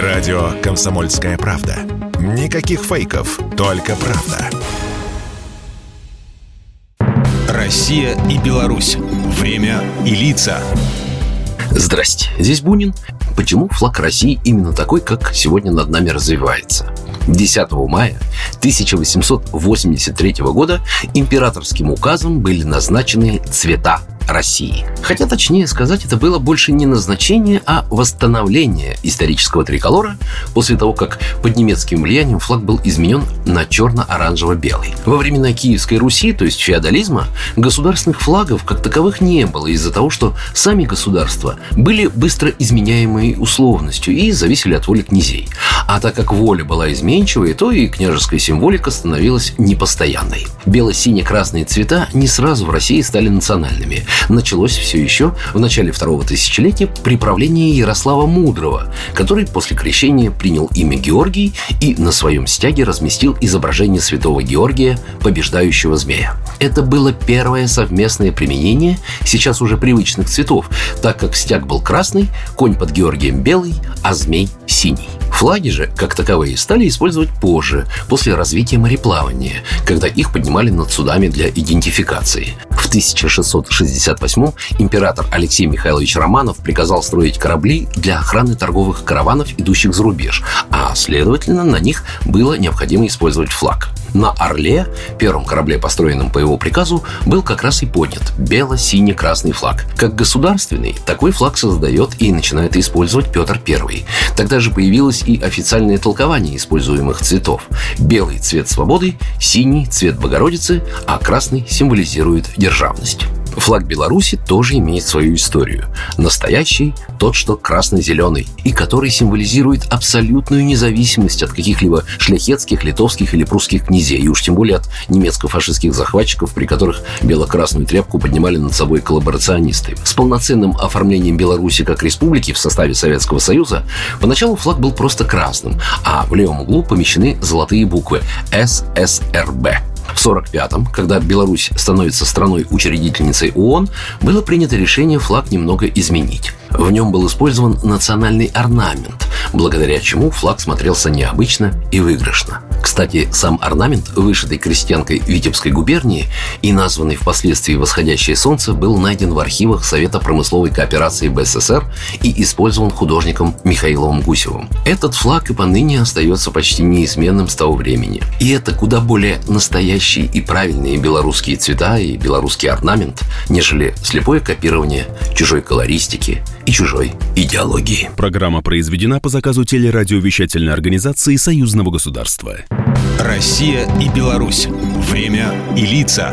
Радио «Комсомольская правда». Никаких фейков, только правда. Россия и Беларусь. Время и лица. Здрасте, здесь Бунин. Почему флаг России именно такой, как сегодня над нами развивается? 10 мая 1883 года императорским указом были назначены цвета России. Хотя, точнее сказать, это было больше не назначение, а восстановление исторического триколора после того, как под немецким влиянием флаг был изменен на черно-оранжево-белый. Во времена Киевской Руси, то есть феодализма, государственных флагов как таковых не было из-за того, что сами государства были быстро изменяемой условностью и зависели от воли князей. А так как воля была изменчивой, то и княжеская символика становилась непостоянной. Бело-сине-красные цвета не сразу в России стали национальными началось все еще в начале второго тысячелетия при правлении Ярослава Мудрого, который после крещения принял имя Георгий и на своем стяге разместил изображение святого Георгия, побеждающего змея. Это было первое совместное применение сейчас уже привычных цветов, так как стяг был красный, конь под Георгием белый, а змей синий. Флаги же, как таковые, стали использовать позже, после развития мореплавания, когда их поднимали над судами для идентификации. В 1668 император Алексей Михайлович Романов приказал строить корабли для охраны торговых караванов, идущих за рубеж, следовательно, на них было необходимо использовать флаг. На «Орле», первом корабле, построенном по его приказу, был как раз и поднят бело-сине-красный флаг. Как государственный, такой флаг создает и начинает использовать Петр I. Тогда же появилось и официальное толкование используемых цветов. Белый – цвет свободы, синий – цвет Богородицы, а красный символизирует державность. Флаг Беларуси тоже имеет свою историю. Настоящий – тот, что красно-зеленый, и который символизирует абсолютную независимость от каких-либо шляхетских, литовских или прусских князей, и уж тем более от немецко-фашистских захватчиков, при которых бело-красную тряпку поднимали над собой коллаборационисты. С полноценным оформлением Беларуси как республики в составе Советского Союза поначалу флаг был просто красным, а в левом углу помещены золотые буквы ССРБ. В 1945-м, когда Беларусь становится страной-учредительницей ООН, было принято решение флаг немного изменить. В нем был использован национальный орнамент, благодаря чему флаг смотрелся необычно и выигрышно. Кстати, сам орнамент, вышитый крестьянкой Витебской губернии и названный впоследствии «Восходящее солнце», был найден в архивах Совета промысловой кооперации БССР и использован художником Михаилом Гусевым. Этот флаг и поныне остается почти неизменным с того времени. И это куда более настоящие и правильные белорусские цвета и белорусский орнамент, нежели слепое копирование чужой колористики и чужой идеологии. Программа произведена по заказу телерадиовещательной организации Союзного государства. Россия и Беларусь. Время и лица.